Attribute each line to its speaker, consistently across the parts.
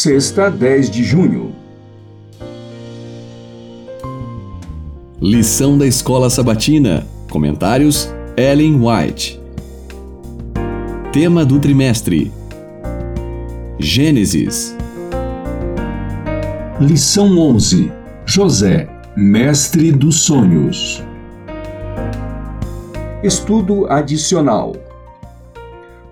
Speaker 1: sexta, 10 de junho.
Speaker 2: Lição da Escola Sabatina. Comentários: Ellen White. Tema do trimestre: Gênesis.
Speaker 1: Lição 11: José, mestre dos sonhos. Estudo adicional.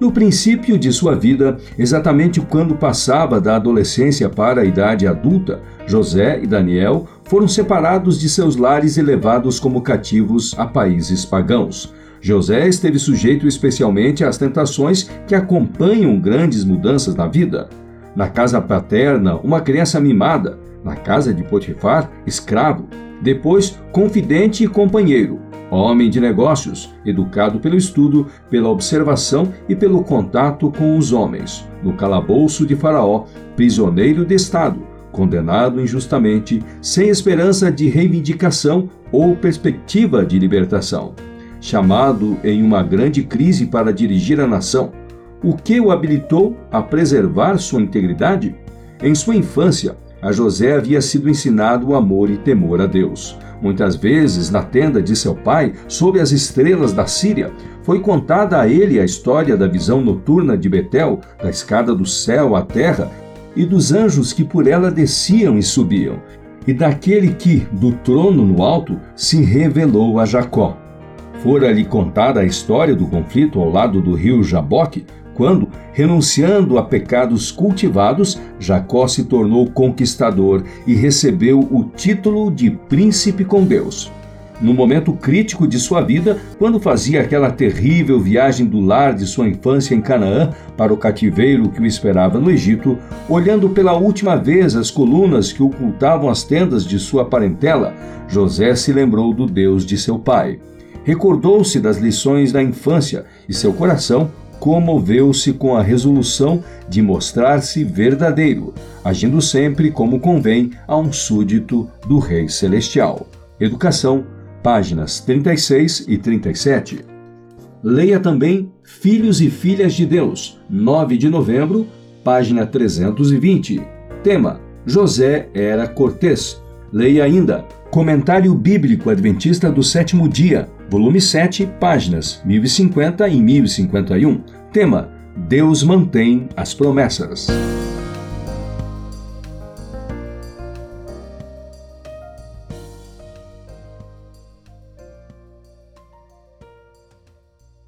Speaker 1: No princípio de sua vida, exatamente quando passava da adolescência para a idade adulta, José e Daniel foram separados de seus lares e levados como cativos a países pagãos. José esteve sujeito especialmente às tentações que acompanham grandes mudanças na vida. Na casa paterna, uma criança mimada. Na casa de Potifar, escravo. Depois, confidente e companheiro homem de negócios, educado pelo estudo, pela observação e pelo contato com os homens. No calabouço de Faraó, prisioneiro de Estado, condenado injustamente, sem esperança de reivindicação ou perspectiva de libertação. Chamado em uma grande crise para dirigir a nação, o que o habilitou a preservar sua integridade? Em sua infância, a José havia sido ensinado o amor e temor a Deus. Muitas vezes, na tenda de seu pai, sob as estrelas da Síria, foi contada a ele a história da visão noturna de Betel, da escada do céu à terra, e dos anjos que por ela desciam e subiam, e daquele que, do trono no alto, se revelou a Jacó. Fora-lhe contada a história do conflito ao lado do rio Jaboque, quando, renunciando a pecados cultivados, Jacó se tornou conquistador e recebeu o título de príncipe com Deus. No momento crítico de sua vida, quando fazia aquela terrível viagem do lar de sua infância em Canaã para o cativeiro que o esperava no Egito, olhando pela última vez as colunas que ocultavam as tendas de sua parentela, José se lembrou do Deus de seu pai. Recordou-se das lições da infância e seu coração comoveu-se com a resolução de mostrar-se verdadeiro, agindo sempre como convém a um súdito do Rei Celestial. Educação, páginas 36 e 37. Leia também Filhos e Filhas de Deus, 9 de novembro, página 320. Tema: José era cortês. Leia ainda Comentário Bíblico Adventista do Sétimo Dia, volume 7, páginas 1050 e 1051. Tema: Deus mantém as promessas.